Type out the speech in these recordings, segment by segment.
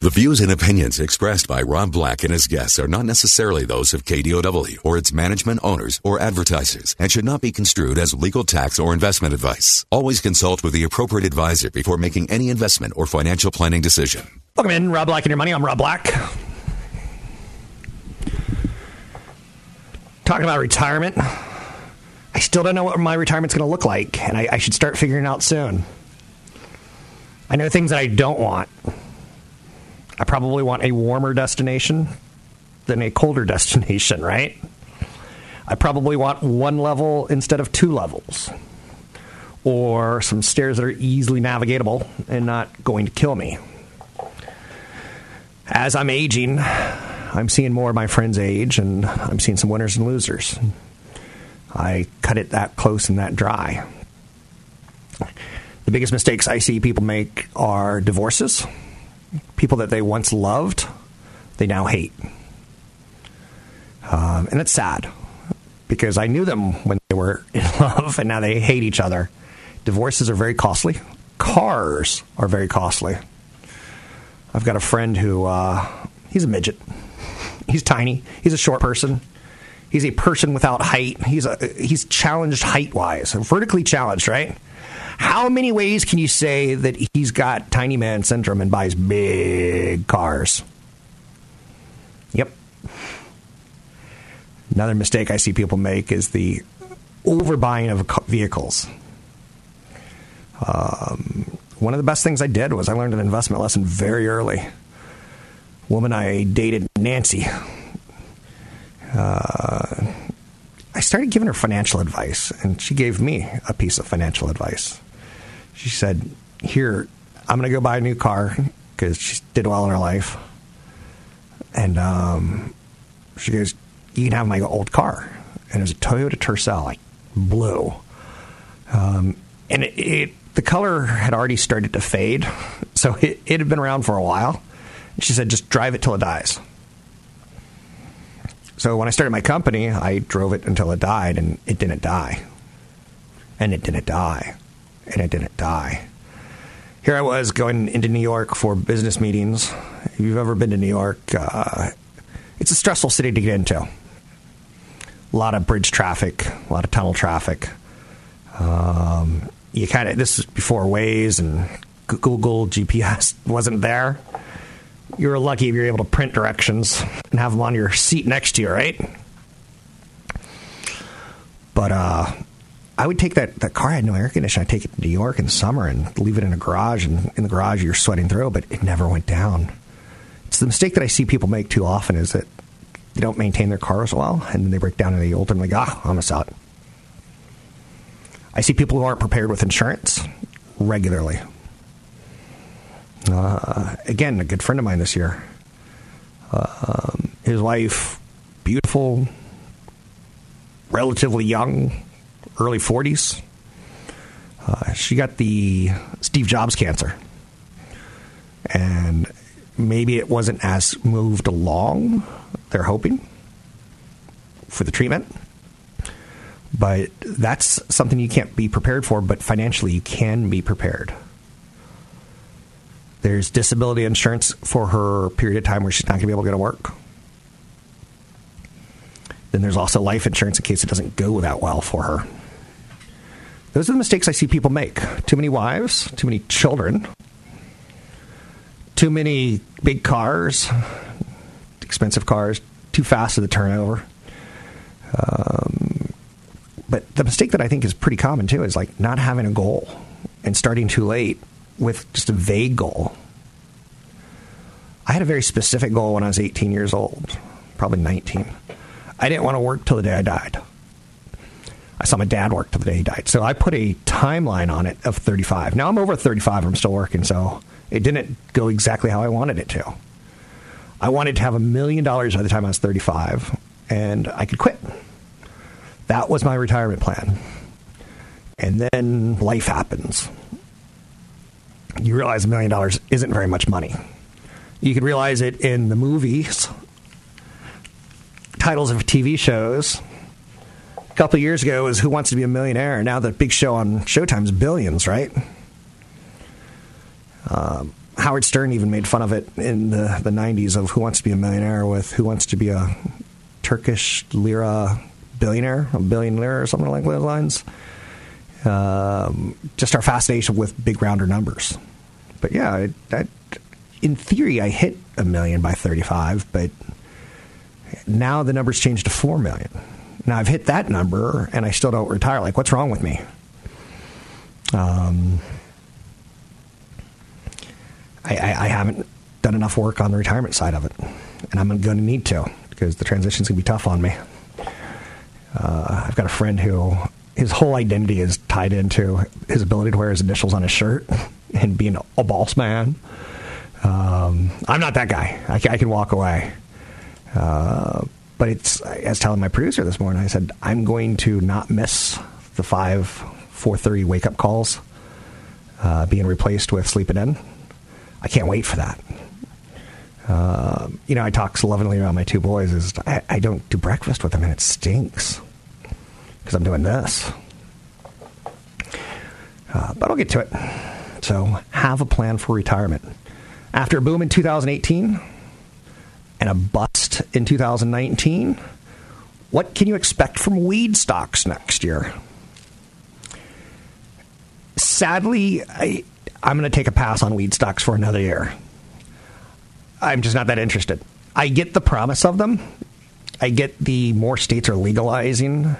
The views and opinions expressed by Rob Black and his guests are not necessarily those of KDOW or its management owners or advertisers and should not be construed as legal tax or investment advice. Always consult with the appropriate advisor before making any investment or financial planning decision. Welcome in, Rob Black and Your Money. I'm Rob Black. Talking about retirement. I still don't know what my retirement's going to look like, and I, I should start figuring out soon. I know things that I don't want. I probably want a warmer destination than a colder destination, right? I probably want one level instead of two levels. Or some stairs that are easily navigatable and not going to kill me. As I'm aging, I'm seeing more of my friends age, and I'm seeing some winners and losers. I cut it that close and that dry. The biggest mistakes I see people make are divorces people that they once loved, they now hate. Um, and it's sad because I knew them when they were in love and now they hate each other. Divorces are very costly, cars are very costly. I've got a friend who, uh, he's a midget. He's tiny. He's a short person. He's a person without height. He's a, he's challenged height wise, vertically challenged, right? How many ways can you say that he's got tiny man syndrome and buys big cars? Yep. Another mistake I see people make is the overbuying of vehicles. Um, one of the best things I did was I learned an investment lesson very early. Woman I dated, Nancy. Uh, I started giving her financial advice, and she gave me a piece of financial advice she said, Here, I'm going to go buy a new car because she did well in her life. And um, she goes, You can have my old car. And it was a Toyota Tercel, like blue. Um, and it, it, the color had already started to fade. So it, it had been around for a while. And she said, Just drive it till it dies. So when I started my company, I drove it until it died, and it didn't die. And it didn't die and it didn't die. Here I was going into New York for business meetings. If you've ever been to New York, uh, it's a stressful city to get into. A lot of bridge traffic, a lot of tunnel traffic. Um, you kind of this is before Waze and Google GPS wasn't there. You were lucky if you were able to print directions and have them on your seat next to you, right? But uh, I would take that, that car had no air conditioning. I'd take it to New York in the summer and leave it in a garage. And in the garage, you're sweating through, but it never went down. It's the mistake that I see people make too often is that they don't maintain their cars well, and then they break down and they ultimately go, ah, I'm a out. I see people who aren't prepared with insurance regularly. Uh, again, a good friend of mine this year. Uh, his wife, beautiful, relatively young, early 40s. Uh, she got the Steve Jobs cancer. And maybe it wasn't as moved along, they're hoping, for the treatment. But that's something you can't be prepared for, but financially you can be prepared. There's disability insurance for her period of time where she's not going to be able to go to work. Then there's also life insurance in case it doesn't go that well for her. Those are the mistakes I see people make. Too many wives, too many children, too many big cars, expensive cars, too fast to the turnover. Um, but the mistake that I think is pretty common too is like not having a goal and starting too late with just a vague goal. I had a very specific goal when I was 18 years old, probably 19. I didn't want to work till the day I died. I saw my dad work till the day he died. So I put a timeline on it of 35. Now I'm over 35. I'm still working, so It didn't go exactly how I wanted it to. I wanted to have a million dollars by the time I was 35 and I could quit. That was my retirement plan. And then life happens. You realize a million dollars isn't very much money. You could realize it in the movies, titles of TV shows. Couple years ago was Who Wants to Be a Millionaire. Now the big show on Showtime's billions, right? Um, Howard Stern even made fun of it in the, the 90s of Who Wants to Be a Millionaire with Who Wants to Be a Turkish Lira billionaire, a billion lira or something like those lines. Um, just our fascination with big rounder numbers. But yeah, in theory, I hit a million by 35, but now the number's changed to 4 million. Now I've hit that number and I still don't retire. Like, what's wrong with me? Um, I, I, I haven't done enough work on the retirement side of it, and I'm going to need to because the transition's going to be tough on me. Uh, I've got a friend who his whole identity is tied into his ability to wear his initials on his shirt and being a boss man. Um, I'm not that guy. I, I can walk away. Uh, but it's, I was telling my producer this morning, I said, I'm going to not miss the 5, 4.30 wake-up calls uh, being replaced with sleeping in. I can't wait for that. Uh, you know, I talk lovingly about my two boys. Is I, I don't do breakfast with them, and it stinks because I'm doing this. Uh, but I'll get to it. So, have a plan for retirement. After a boom in 2018 and a bust in 2019, what can you expect from weed stocks next year? Sadly, I, I'm going to take a pass on weed stocks for another year. I'm just not that interested. I get the promise of them. I get the more states are legalizing,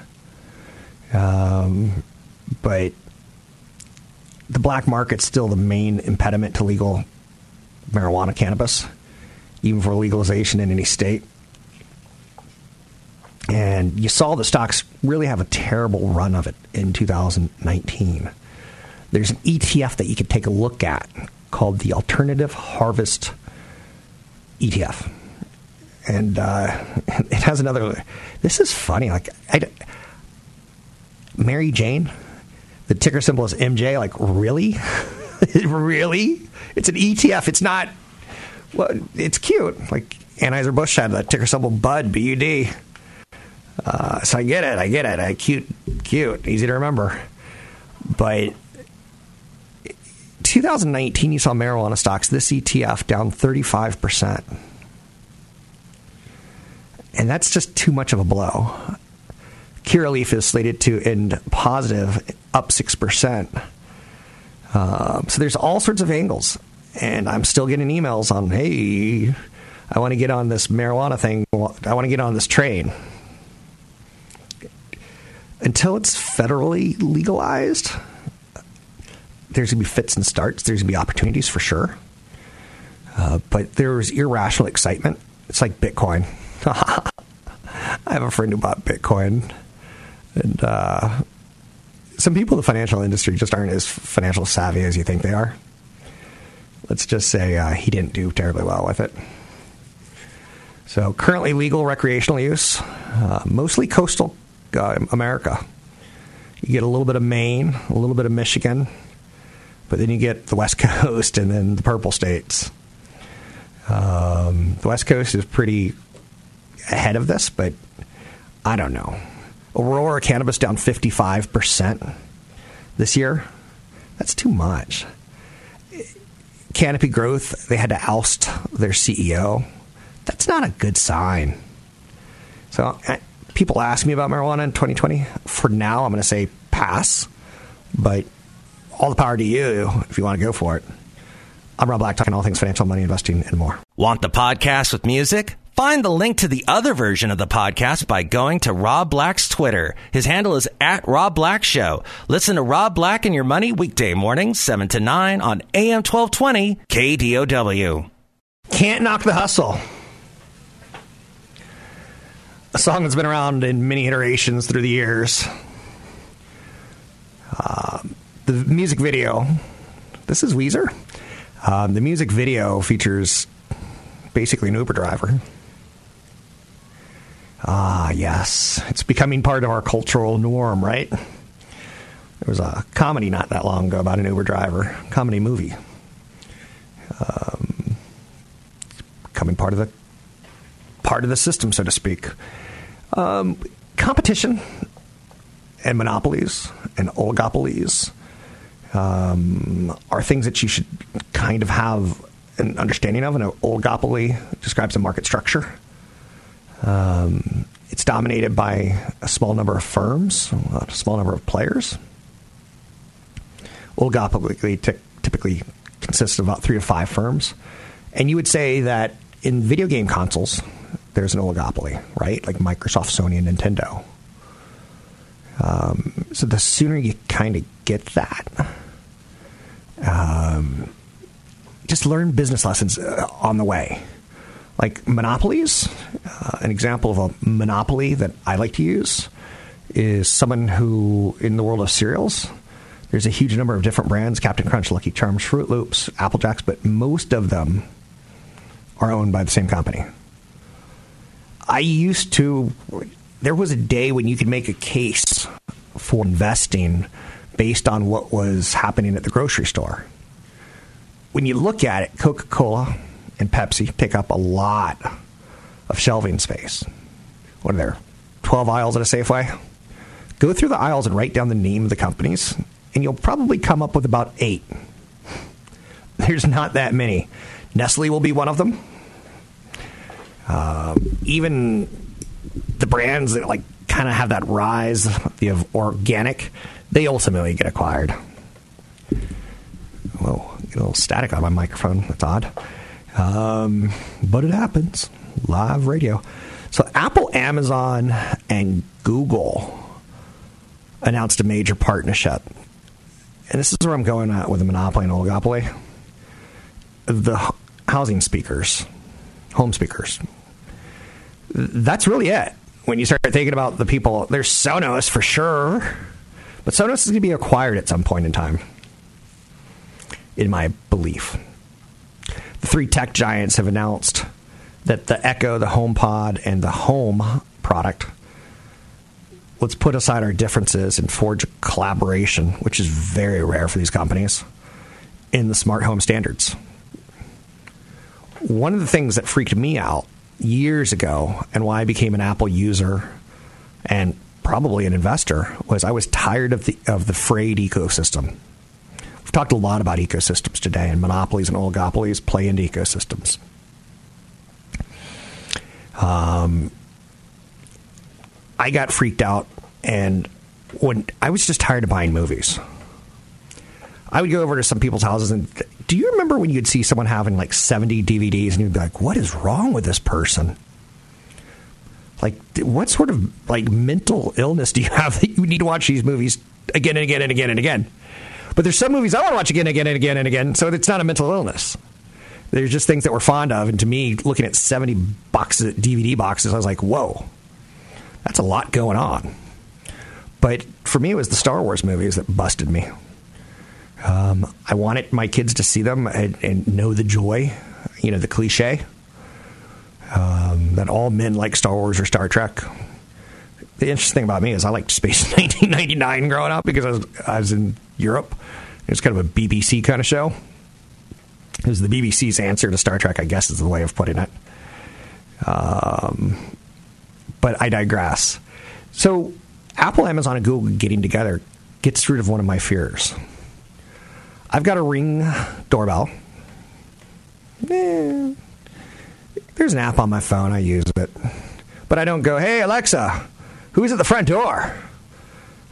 um, but the black market's still the main impediment to legal marijuana cannabis, even for legalization in any state. And you saw the stocks really have a terrible run of it in 2019 there's an ETF that you could take a look at called the Alternative Harvest ETF. And uh, it has another. This is funny. Like, I, Mary Jane, the ticker symbol is MJ. Like, really? really? It's an ETF. It's not. Well, it's cute. Like, Anheuser Busch had the ticker symbol Bud, B U D. Uh, so I get it. I get it. I cute, cute, easy to remember. But 2019, you saw marijuana stocks, this ETF down 35%. And that's just too much of a blow. Curaleaf is slated to end positive, up 6%. Uh, so there's all sorts of angles. And I'm still getting emails on, hey, I want to get on this marijuana thing. I want to get on this train. Until it's federally legalized, there's going to be fits and starts. There's going to be opportunities for sure. Uh, but there's irrational excitement. It's like Bitcoin. I have a friend who bought Bitcoin, and uh, some people in the financial industry just aren't as financial savvy as you think they are. Let's just say uh, he didn't do terribly well with it. So, currently legal recreational use, uh, mostly coastal uh, America. You get a little bit of Maine, a little bit of Michigan, but then you get the West Coast and then the purple states. Um, the West Coast is pretty ahead of this, but I don't know. Aurora cannabis down 55% this year. That's too much. Canopy Growth, they had to oust their CEO. That's not a good sign. So, eh, people ask me about marijuana in 2020. For now, I'm going to say pass, but all the power to you if you want to go for it. I'm Rob Black, talking all things financial, money, investing, and more. Want the podcast with music? Find the link to the other version of the podcast by going to Rob Black's Twitter. His handle is at Rob Black Show. Listen to Rob Black and Your Money weekday mornings, 7 to 9 on AM 1220 KDOW. Can't knock the hustle. A song that's been around in many iterations through the years. Um, the music video. This is Weezer. Um, the music video features basically an Uber driver. Ah, yes. It's becoming part of our cultural norm, right? There was a comedy not that long ago about an Uber driver, comedy movie. Um, becoming part of the part of the system, so to speak. Um, competition and monopolies and oligopolies um, are things that you should kind of have an understanding of. An oligopoly describes a market structure. Um, it's dominated by a small number of firms, a small number of players. Oligopoly t- typically consists of about three to five firms. And you would say that in video game consoles, there's an oligopoly, right? Like Microsoft, Sony, and Nintendo. Um, so the sooner you kind of get that, um, just learn business lessons uh, on the way. Like monopolies, uh, an example of a monopoly that I like to use is someone who, in the world of cereals, there's a huge number of different brands Captain Crunch, Lucky Charms, Froot Loops, Apple Jacks, but most of them are owned by the same company. I used to, there was a day when you could make a case for investing based on what was happening at the grocery store. When you look at it, Coca Cola and Pepsi take up a lot of shelving space. What are there? 12 aisles at a Safeway? Go through the aisles and write down the name of the companies, and you'll probably come up with about eight. There's not that many. Nestle will be one of them. Uh, even the brands that like kind of have that rise of organic, they ultimately get acquired. Whoa, a little static on my microphone. That's odd. Um, but it happens. Live radio. So Apple, Amazon, and Google announced a major partnership. And this is where I'm going at with the monopoly and oligopoly. The housing speakers, home speakers. That's really it. When you start thinking about the people, there's Sonos for sure, but Sonos is going to be acquired at some point in time, in my belief. Three tech giants have announced that the Echo, the HomePod, and the Home product let's put aside our differences and forge a collaboration, which is very rare for these companies, in the smart home standards. One of the things that freaked me out years ago and why I became an Apple user and probably an investor was I was tired of the of the frayed ecosystem. We've talked a lot about ecosystems today, and monopolies and oligopolies play into ecosystems. Um, I got freaked out, and when I was just tired of buying movies, I would go over to some people's houses and. Do you remember when you'd see someone having like 70 DVDs and you'd be like, what is wrong with this person? Like, what sort of like mental illness do you have that you need to watch these movies again and again and again and again? But there's some movies I want to watch again and again and again and again, so it's not a mental illness. There's just things that we're fond of, and to me, looking at 70 boxes, DVD boxes, I was like, whoa, that's a lot going on. But for me, it was the Star Wars movies that busted me. Um, I wanted my kids to see them and, and, know the joy, you know, the cliche um, that all men like Star Wars or Star Trek. The interesting thing about me is I liked Space 1999 growing up because I was, I was in Europe. It was kind of a BBC kind of show. It was the BBC's answer to Star Trek, I guess, is the way of putting it. Um, but I digress. So, Apple, Amazon, and Google getting together gets rid of one of my fears. I've got a ring doorbell. Eh, there's an app on my phone. I use it. But I don't go, hey, Alexa, who's at the front door?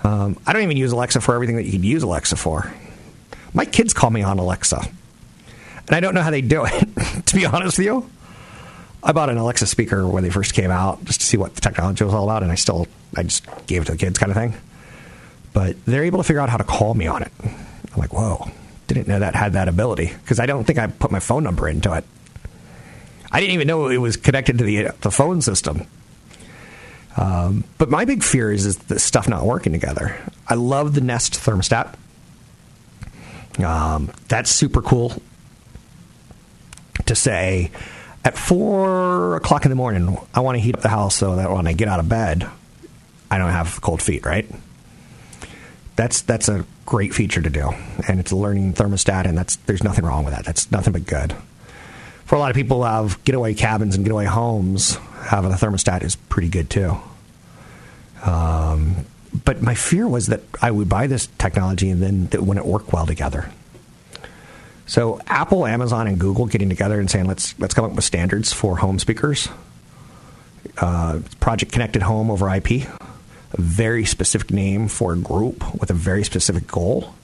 Um, I don't even use Alexa for everything that you can use Alexa for. My kids call me on Alexa. And I don't know how they do it, to be honest with you. I bought an Alexa speaker when they first came out just to see what the technology was all about, and I still, I just gave it to the kids kind of thing. But they're able to figure out how to call me on it. I'm like, whoa, didn't know that had that ability because I don't think I put my phone number into it. I didn't even know it was connected to the the phone system. Um, but my big fear is, is the stuff not working together. I love the Nest thermostat. Um, that's super cool. to say, at four o'clock in the morning, I want to heat up the house so that when I get out of bed, I don't have cold feet, right? That's that's a great feature to do, and it's a learning thermostat, and that's there's nothing wrong with that. That's nothing but good. For a lot of people who have getaway cabins and getaway homes, having a thermostat is pretty good too. Um, but my fear was that I would buy this technology and then it wouldn't work well together. So Apple, Amazon, and Google getting together and saying let's let's come up with standards for home speakers. Uh, Project Connected Home over IP, a very specific name for a group with a very specific goal.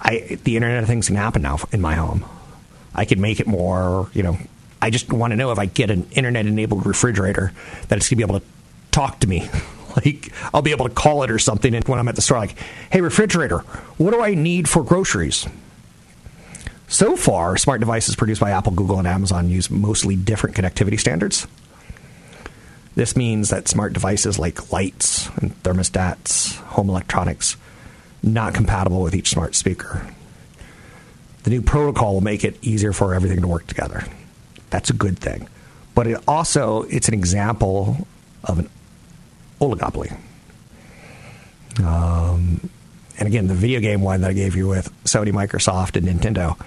I the Internet of Things can happen now in my home. I could make it more, you know. I just want to know if I get an internet-enabled refrigerator that it's going to be able to talk to me. like I'll be able to call it or something and when I'm at the store like, "Hey refrigerator, what do I need for groceries?" So far, smart devices produced by Apple, Google, and Amazon use mostly different connectivity standards. This means that smart devices like lights and thermostats, home electronics, not compatible with each smart speaker. The new protocol will make it easier for everything to work together. That's a good thing. But it also it's an example of an oligopoly. Um, and again, the video game one that I gave you with Sony, Microsoft, and Nintendo,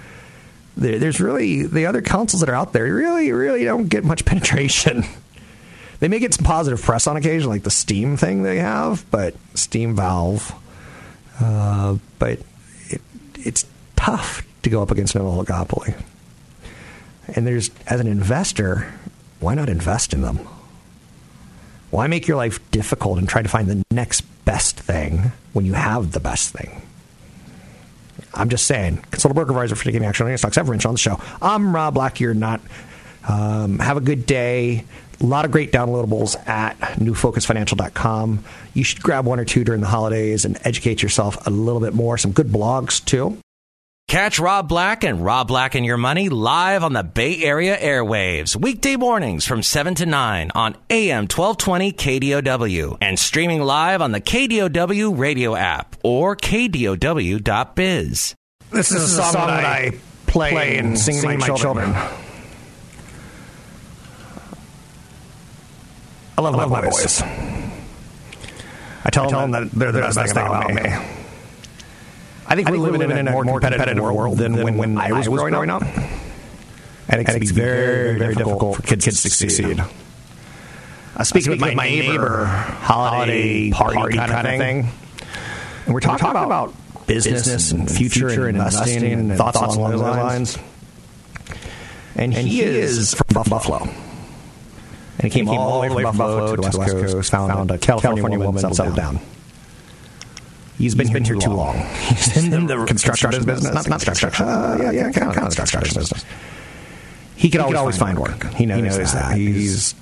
there, there's really the other consoles that are out there really, really don't get much penetration. they may get some positive press on occasion, like the Steam thing they have, but Steam Valve. Uh, but it, it's tough to go up against an oligopoly. And there's, as an investor, why not invest in them? Why make your life difficult and try to find the next best thing when you have the best thing? I'm just saying. Consult a broker advisor for taking action on your stocks. Ever mentioned on the show. I'm Rob Black. You're not. Um, have a good day. A lot of great downloadables at newfocusfinancial.com. You should grab one or two during the holidays and educate yourself a little bit more. Some good blogs, too. Catch Rob Black and Rob Black and Your Money live on the Bay Area airwaves, weekday mornings from 7 to 9 on AM 1220 KDOW and streaming live on the KDOW radio app or KDOW.biz. This, this is, is a song, that I play, play and sing, sing my, my children. children. I love, I love my boys. I tell, I tell them that they're the best, best thing about me. me. I think, I think we're living, in a more competitive, competitive world than, than when, I was, was growing, growing up. up. And it can be very, very difficult for kids, kids to succeed. Uh, speaking, speaking with my, neighbor, holiday party, party kind, kind of thing, and we're talking, we're talking about, about business and future, future and investing and, and thoughts, thoughts along those lines. And, and he, he is from Buffalo. And he came, came all the way from Buffalo to the West Coast, Coast found, found a California, California woman, woman settled down. down. He's been, He's been here, too long. long. He's in the construction, construction business. Not, not construction. Uh, yeah, yeah, kind of, kind of construction business. He can, always, always find work. He knows, he knows that. He's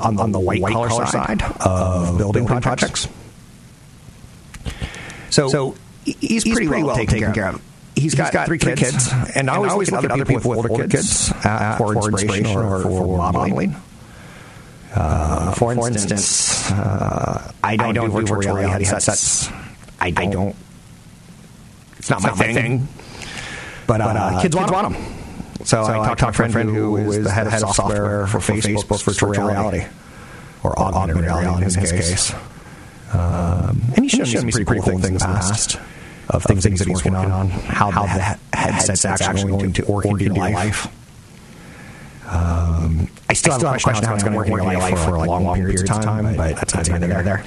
on, on the white, white collar side, side of building projects. So, so he's, pretty, pretty well, well taken, taken care of. He's got, he's got three, kids, kids and, I always, always look at other people, with older kids, kids uh, for, for inspiration or, for modeling. Uh, for, for instance, uh, I don't, I don't do virtual reality headsets. headsets I don't. I don't it's not, it's my, not thing. my, thing. But, uh, uh, kids, want, want them. So, so I, talked to a friend, who is the head, of software for, for Facebook, Facebook's virtual reality, or augmented, reality, in his case. Um, and he showed, and he showed me some pretty cool things in the past of things, things that he's working on, how, how the headset's actually going to work in your life. Um, I still, have a question how it's going to work in your life for like long periods of time, but that's not there.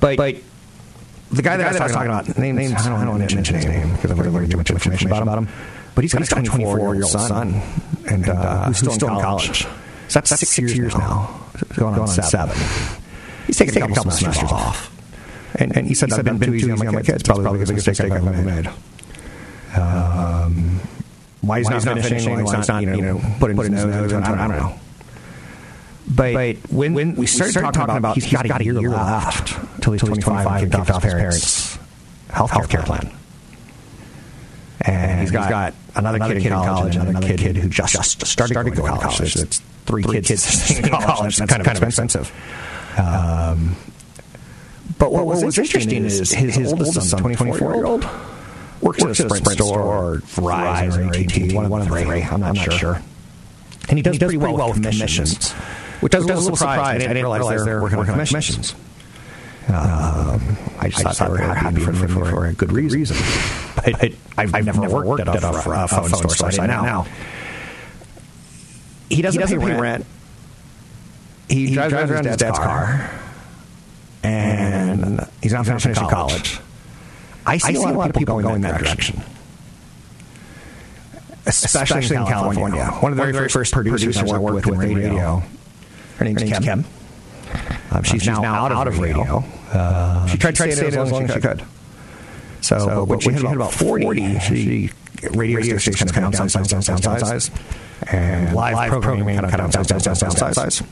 But the guy that I was talking about, names, names I don't, I don't want to mention his name because I've already too much information about him. But he's got, he's got a 24 year old son, and uh, uh, who's still, still in college. So that's, that's six, six years, now, going, going on seven. seven. He's taking, he's a couple, semesters off. And, and he said, I've been, been too easy on my kids. Probably, probably the biggest mistake I've ever made. Um, why he's not finishing, why he's not, you know, putting his nose it, I don't know. But, but when, when we started, started talking, about, he's, he's got, got a year, year left until he's 25 and kicked off his parents' health care plan. And he's got, he's got another, another kid in college, and another kid, kid who just, just started, started going, to college. So it's three, three kids, kids in college. That's kind of expensive. Um, but what, was, was interesting is his, his oldest son, 24 year old, works, works at a Sprint, Sprint store or Verizon or AT&T, one, one of the three. I'm not, I'm not sure. And he does, he does pretty, pretty well with commissions, commissions which I was, a little surprised. I didn't, I didn't realize they were working, working on commissions. Um, I just I thought they were happy for, for, for, a good reason. But I, I've, I've never, never worked, at a, a, a phone, phone store, so I don't know. He doesn't, he doesn't pay, rent. rent. He, he drives, drives around his dad's car, car and he's not finishing college. college. I see, I see a lot of people going, that direction. Especially, Especially in California. California. One of the very, very first producers, producers I worked with in radio, her name's, her name's Kim. Kim. Um, she's, um, she's, now, out, of radio. Uh, she tried, tried to stay it as long as she could. So, so when she, had about 40, she, radio, radio stations kind of downsized, downsized, downsized, and live programming kind of downsized, downsized, downsized.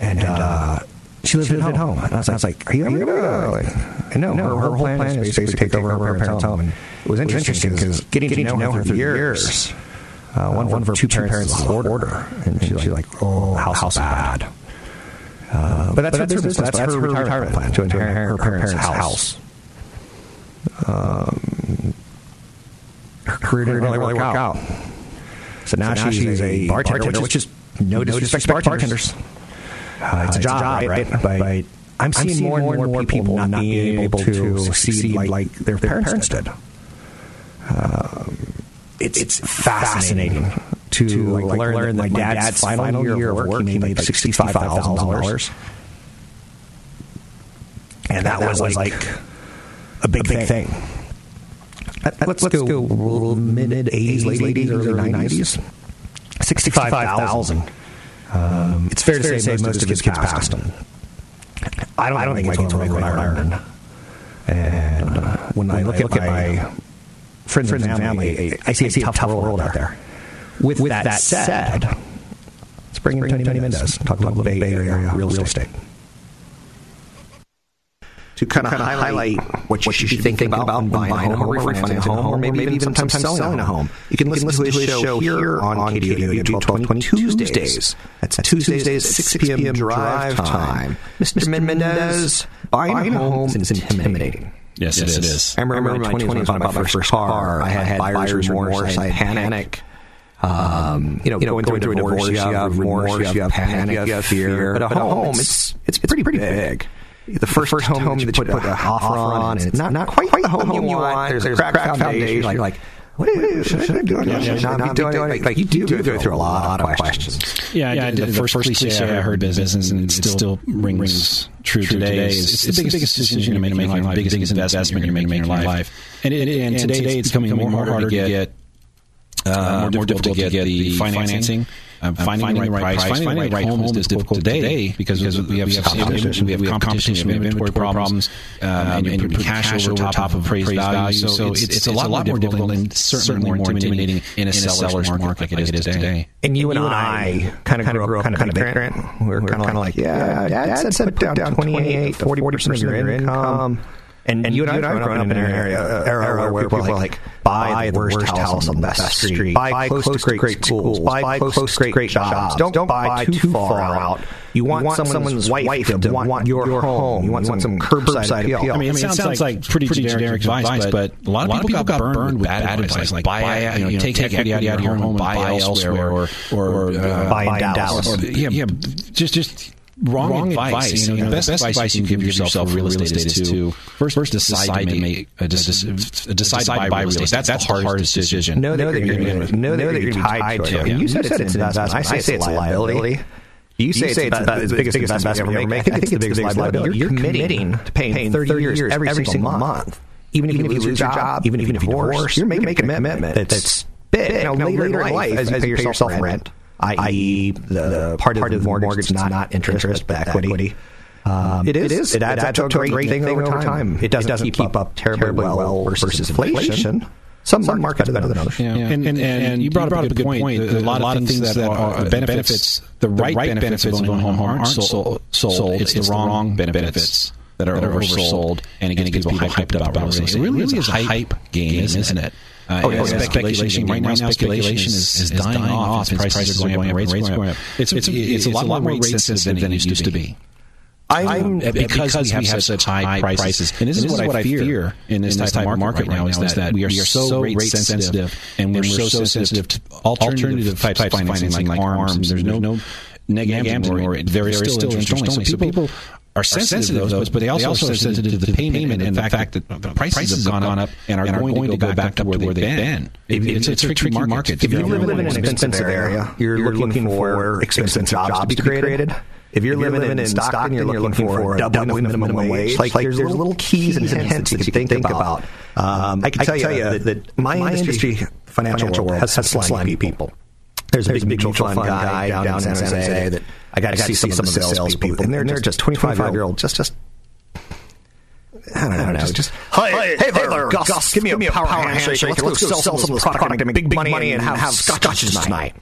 And uh, she lived, she lived at home. And I was, I was like, "Are you ever gonna?" Like, no, her, her, whole plan, plan is basically to take over her parents' home. And it was interesting because getting, getting to know her through years. Uh, one, uh, one of her two parents was order, and she's like, like, "Oh, house, house bad." bad. Uh, but that's, but that's her business. That's, that's her, her retirement plan to inherit her, her parents' house. Um, her career didn't really work out. So now, so now she's, she's, a bartender, bartender which is no disrespect to bartenders. bartenders. Uh, it's, a job, job right? But, but, but I'm, seeing, I'm seeing more and more, people not being able to succeed like, like their parents, parents did. Um, it's, it's fascinating, to, to like, like learn, learn that my dad's, dad's final year of work, he made sixty-five thousand dollars, and that, was like, like a big, big thing. thing. Let's, let's go, go mid eighties, late eighties, early nineties. Sixty-five thousand. Um, it's fair, it's to, say, say most, of his kids passed him. I don't, I don't think, think it's what I learned. And uh, when, when I look, I look at, my, my friends, friends and family, family I, see, I see a tough, tough world out there. With, With that, that said, let's bring in Tony, Tony Mendez. Talk about the Bay Area real estate to kind of highlight, what you should, be thinking about, about buying, buying a home, or refinancing a home, or maybe, maybe even sometimes selling a home. You can, listen, to his show here on KDOW 1220 Tuesdays. That's Tuesdays, 6 p.m. drive time. Mr. Mendez, buying a home is intimidating. Yes, yes, it is. I remember, I remember my 20s when I bought my first car. I had, had buyer's remorse. I had panic. Um, you know, you know, going, going through a divorce, you have remorse, you have panic, you have fear. But a home, it's it's pretty pretty big the first, the first home, home that you put, put an offer on, and it's not, not quite, quite the home, home you want. There's, there's a cracked foundation. foundation. Like, like what is, should, should I be doing? Yeah, should I not be doing? Like, like you do go through, through a lot of questions. Yeah, yeah. The, the, the first cliche I heard business, and it still rings, rings true today. Is it's, the biggest decision you make in your life, the biggest investment you're making in your life. And, and today it's becoming more harder to get, uh, more difficult to get the financing um, finding, finding, the right price, finding, finding the right home, home is difficult today because, because we, have, we have competition, we have competition, we have inventory problems, um, and, and you put cash over top of appraised value. So it's, it's, it's a lot more difficult and certainly more intimidating in a seller's market like it is today. And you and I kind of grew up kind of ignorant. We were kind of like, yeah, Dad said put down 28 40 percent of your income. And, and you and I have grown up in an area, uh, era where people are like, buy the worst house on the best street, buy close to great schools, buy close to great jobs. Don't, don't buy too far out. You want, want someone's, someone's wife to want, want your, your home. You want, some, some curbside appeal. I mean, it, sounds, sounds like pretty, pretty generic, generic advice, but a lot of people got burned with bad advice, like buy, you know, take equity out of your home and buy elsewhere, or or buy in Dallas. Yeah, just just wrong, wrong advice. advice. You know, the, best, best advice you can give yourself for real estate, estate is to first, first decide, decide to make a, decide, decide to buy real estate. That's, that's the hardest decision. Know that you're going to know that you're going to be tied to it. You said it's an investment. I say it's a liability. You say, you say it's, it's the biggest, biggest investment you ever make. I think it's the biggest liability. You're committing to paying 30 years every single month. Even if you lose your job, even if you divorce, you're making a commitment that's big. Now, later in life, as you pay yourself rent, i.e., the, the part, part of the mortgage, mortgage not, not interest, interest but equity. equity. Um, it is. It is. It adds, it adds up to a great, thing, thing over time. It doesn't, it doesn't keep, up terribly, terribly well versus, versus inflation. inflation. Some, Some markets better than others. Yeah. Yeah. And, and, and, and, you brought, you brought up a good point. point. A, lot, a lot of things that are benefits, the right benefits of owning a home aren't sold. sold. It's, it's the wrong benefits that are, that are oversold, and again it gets people hyped up about it. It really is a hype game, isn't it? Uh, oh, yeah, speculation. Right now, speculation is, is, dying, dying off. Prices, prices are going up, and rates going up. It's, it's, it's, a lot more rate sensitive than it used to be. I'm, because, because we have, such high prices, and this, and is, what I fear in this, in this type, of market, right now, is that, that we are so rate sensitive, and we're so sensitive to alternative types of financing like arms. There's no negative gambling, or there is still interest only. So people are sensitive to those, but they also, are sensitive to the payment and the fact that the prices have gone up and are going to go back to where they've been. It's a tricky market. If you live in an expensive area, you're looking for expensive jobs to be created if you're, if you're living, living, in Stockton, Stockton you're, looking, looking for a doubling of minimum, minimum wage. Like, like there's, there's little keys and hints that you can think about. Um, I can tell, I can tell you that, that my, my industry, financial, financial world, has, has slimy people. There's a big, big mutual fund guy down, down in San Jose, Jose that I got to see some of the sales people, and they're, they're just 25 year old, just just. I don't know. I don't know. Just, just hey, hey, hey there, Gus, Gus. Give me a power, power handshake. handshake. Let's, let's go sell some product, product and make big money and have scotches tonight.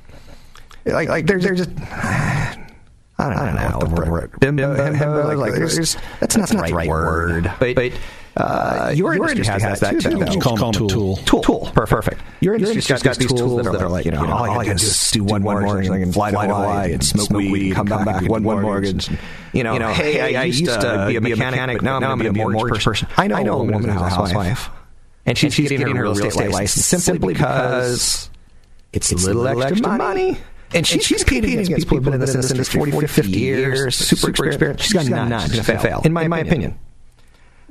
Like, like they're, they're just. I don't, I don't know. know the word. Bimbo, bimbo, like, like there's, there's, that's not, that's the right, word. word. But, but uh, your, your industry, has, has that too. too. Call, call them tool. Tool. Tool. Perfect. Your industry's got, got these tools that are like, you know, all I got to do is do one mortgage and fly to Hawaii and smoke weed, come back, one mortgage. You know, hey, I used to be a mechanic, but now I'm going to be a mortgage person. I know a woman who's a housewife, and she's getting her real estate license simply because it's a little extra money. And she's, and she's competing, against people who've been in this industry 40, 40 50 years, super experienced. She's got none. none. She's going to fail, in my, in my opinion.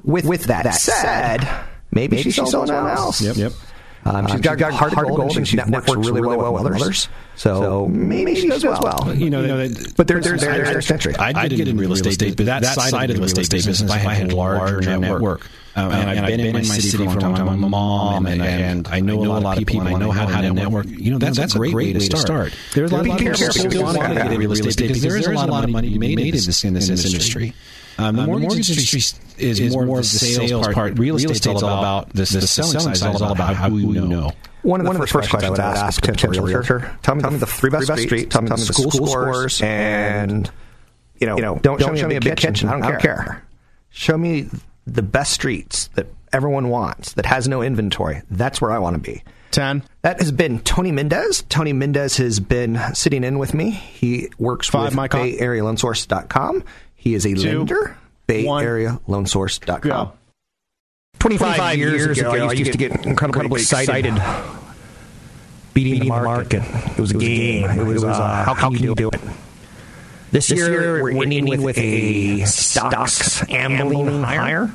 With, with that, that said, maybe, maybe she's someone else. Yep. yep. Um, she's um, got, got heart, heart of gold, and she networks, networks really, really well with others. others. So, so maybe she does well. well. You know, you know that, but there's there's, there's, there's entry. I, I did get in real estate, but that, that side of the real estate business, I had a larger network. Um, and, I've been, in my city for a long time. I'm a mom, and, and I know a lot of people, and I know how to network. You know, that's, that's a great way to start. There's a lot of people who want to get into real estate because there is a lot of money made in this industry. Um, the, um, mortgage, mortgage industry is, is more, more of the sales part. part. Real, Real estate's all about the, the, the selling side. Is all about who you know. One of the, One first, first questions I would ask a potential realtor: Tell me, tell me the three best streets. Tell me the school scores, and you know, you know, don't, don't show me a big kitchen. I don't care. Show me the best streets that everyone wants that has no inventory. That's where I want to be. 10. That has been Tony Mendez. Tony Mendez has been sitting in with me. He works Five, with BayAreaLoanSource.com. He is a Two, lender. BayAreaLoanSource.com. Go. 25, 25 years, years ago, ago, I used to get, incredibly, excited, excited beating, beating the, market. the, market. It was a game. It was, it was uh, uh, how, can you do it? This, this year, year, we're ending with, with a stocks ambling higher.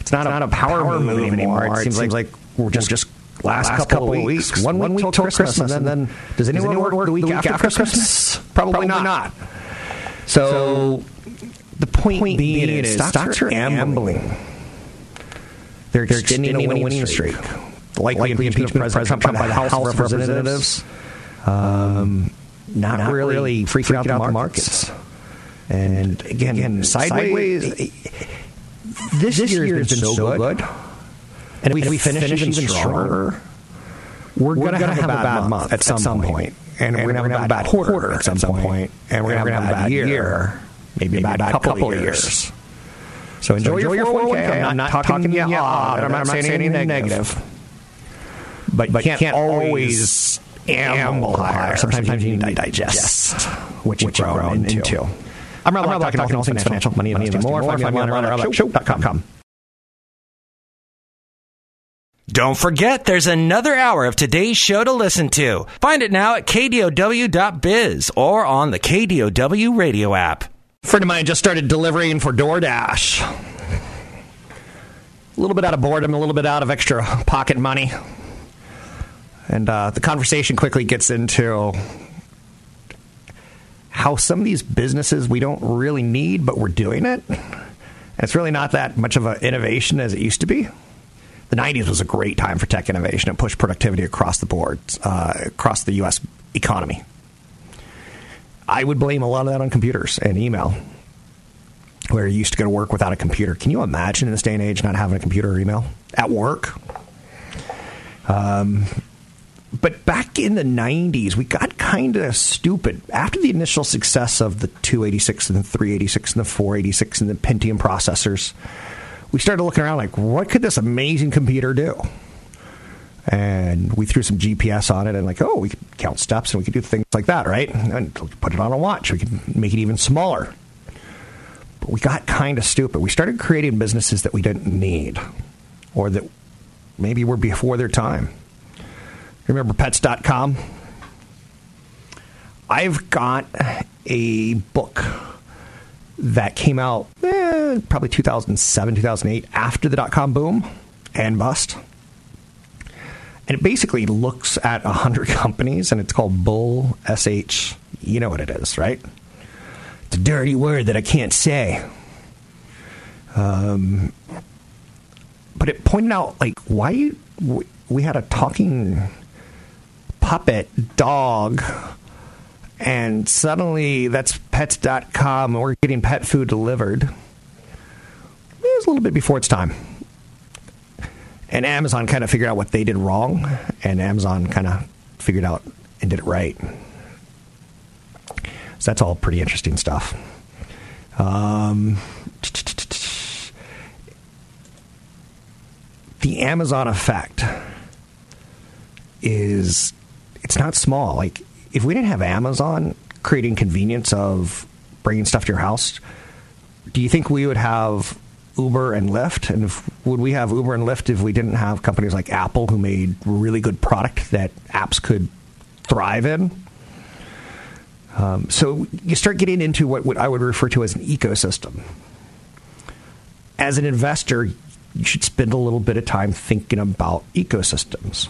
It's not, it's a, not a power, power move anymore. anymore. It seems, seems like, like, we're just, just last, last couple, couple of weeks. One, one week till Christmas, Christmas, and then, does anyone, does anyone work, week, the week after, after Christmas? Christmas? Probably, Probably not. not. So, so the point, point being, being is stocks, stocks are ambling. They're extending, extending a winning, winning streak. Likely, Likely impeachment of President Trump, by the House, of Representatives. Um, not, not really, really freaking, freaking out, out the markets. markets. And again, again sideways, sideways this, this year has been, been so good. good. And if we, we finish, finish even stronger, we're, we're going to have, have, a bad month at some, some point. point. And, and we're going to have a bad quarter, quarter at some point. point. And we're going to have a bad year, maybe a bad couple of years. So enjoy, so enjoy your 401k. I'm not talking you off. I'm not saying anything negative. But you can't always amble higher. Sometimes you need to digest what you've grown into. I'm Rob, Rob talking, all things financial, money, money, and more. Find me on RobBlackShow.com. Don't forget, there's another hour of today's show to listen to. Find it now at kdow.biz or on the KDOW radio app. A friend of mine just started delivering for DoorDash. A little bit out of boredom, a little bit out of extra pocket money. And uh, the conversation quickly gets into how some of these businesses we don't really need, but we're doing it. And it's really not that much of an innovation as it used to be. The 90s was a great time for tech innovation. It pushed productivity across the board, uh, across the U.S. economy. I would blame a lot of that on computers and email, where you used to go to work without a computer. Can you imagine in this day and age not having a computer or email at work? Um, but back in the 90s, we got kind of stupid. After the initial success of the 286 and the 386 and the 486 and the Pentium processors, we started looking around like, what could this amazing computer do? and we threw some GPS on it and like, oh, we could count steps and we could do things like that, right? And put it on a watch. We could make it even smaller. But we got kind of stupid. We started creating businesses that we didn't need or that maybe were before their time. Remember pets.com? I've got a book that came out eh, probably 2007, 2008, after the dot com boom and bust. And it basically looks at 100 companies, and it's called Bull SH. You know what it is, right? It's a dirty word that I can't say. Um, but it pointed out, like, why we had a talking puppet dog and suddenly that's pets.com and we're getting pet food delivered. It was a little bit before its time. And Amazon kind of figured out what they did wrong, and Amazon kind of figured out and did it right. So that's all pretty interesting stuff. Um, the Amazon effect is it's not small. Like if we didn't have Amazon creating convenience of bringing stuff to your house, do you think we would have Uber and Lyft? And if, would we have Uber and Lyft if we didn't have companies like Apple who made really good product that apps could thrive in? Um, so you start getting into what, what I would refer to as an ecosystem. As an investor, you should spend a little bit of time thinking about ecosystems.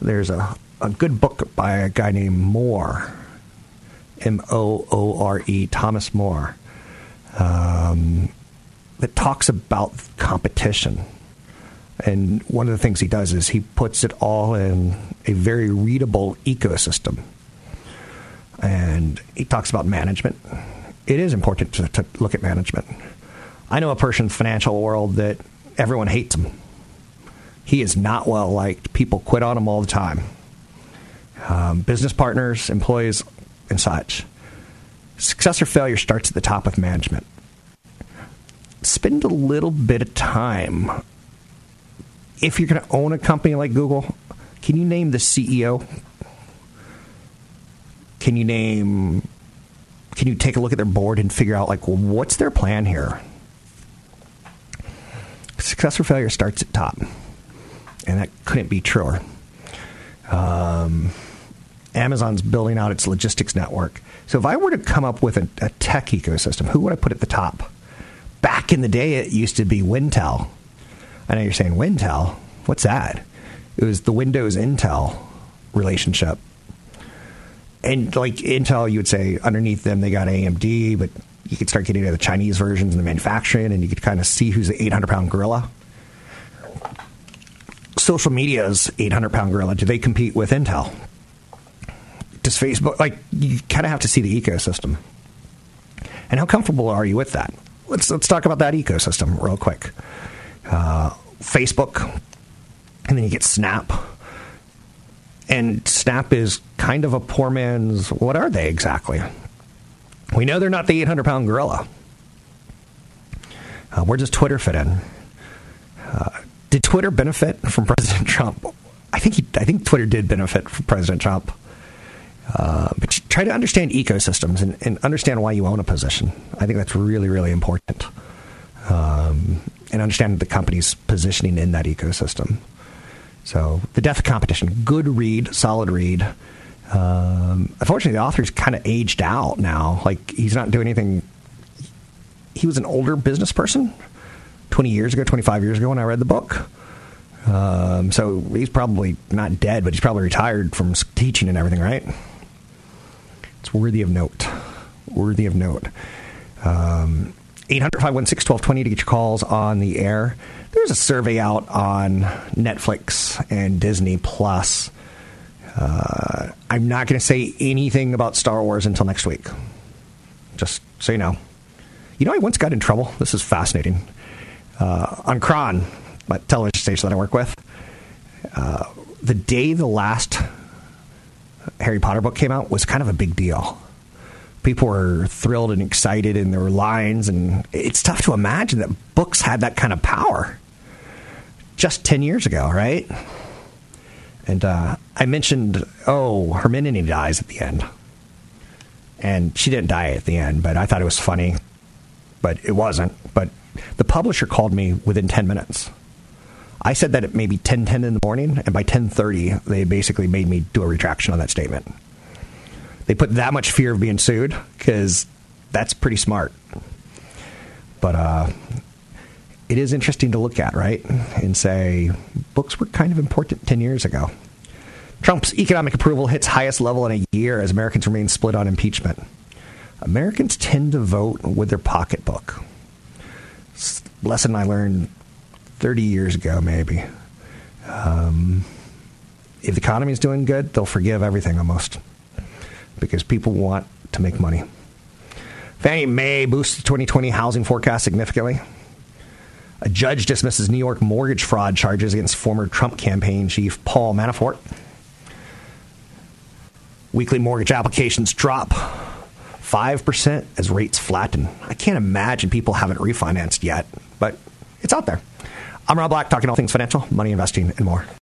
There's a a good book by a guy named Moore, M O O R E, Thomas Moore, um, that talks about competition. And one of the things he does is he puts it all in a very readable ecosystem. And he talks about management. It is important to, to look at management. I know a person in the financial world that everyone hates him. He is not well liked. People quit on him all the time um, business partners, employees, and such. Success or failure starts at the top of management. Spend a little bit of time. If you're going to own a company like Google, can you name the CEO? Can you name can you take a look at their board and figure out like well, what's their plan here? Success or failure starts at top, and that couldn't be truer. Um, Amazon's building out its logistics network. So if I were to come up with a, a, tech ecosystem, who would I put at the top? Back in the day, it used to be Wintel. I know you're saying Wintel. What's that? It was the Windows Intel relationship. And like Intel, you would say underneath them they got AMD, but you could start getting into the Chinese versions and the manufacturing, and you could kind of see who's the 800 pound gorilla. Social media's 800 pound gorilla. Do they compete with Intel? Facebook like you kind of have to see the ecosystem. And how comfortable are you with that? Let's let's talk about that ecosystem real quick. Uh, facebook and then you get snap. And snap is kind of a poor man's what are they exactly? We know they're not the 800 pound gorilla. Uh, where does twitter fit in? Uh, did twitter benefit from president trump? I think he, i think twitter did benefit from president trump uh, but try to understand ecosystems and, and, understand why you own a position. I think that's really, really important. Um, and understand the company's positioning in that ecosystem. So, The Death of Competition, good read, solid read. Um, unfortunately, the author's kind of aged out now. Like, he's not doing anything. He was an older business person 20 years ago, 25 years ago when I read the book. Um, so he's probably not dead, but he's probably retired from teaching and everything, right? It's worthy of note. Worthy of note. Um, 800 516 1220 to get your calls on the air. There's a survey out on Netflix and Disney Plus. Uh, I'm not going to say anything about Star Wars until next week. Just so you know. You know, I once got in trouble. This is fascinating. Uh, on KRON, my television station that I work with, uh, the day the last Harry Potter book came out was kind of a big deal. People were thrilled and excited, and there were lines, and it's tough to imagine that books had that kind of power just 10 years ago, right? And uh, I mentioned, oh, Hermione dies at the end. And she didn't die at the end, but I thought it was funny. But it wasn't. But the publisher called me within 10 minutes. I said that at maybe 10:10 in the morning, and by 10:30, they basically made me do a retraction on that statement. They put that much fear of being sued because that's pretty smart. But uh, it is interesting to look at, right? And say books were kind of important 10 years ago. Trump's economic approval hits highest level in a year as Americans remain split on impeachment. Americans tend to vote with their pocketbook. Lesson I learned 30 years ago, maybe. Um, if the economy is doing good, they'll forgive everything almost because people want to make money. Fannie Mae boosts the 2020 housing forecast significantly. A judge dismisses New York mortgage fraud charges against former Trump campaign chief Paul Manafort. Weekly mortgage applications drop 5% as rates flatten. I can't imagine people haven't refinanced yet, but it's out there. I'm Rob Black, talking all things financial, money investing, and more.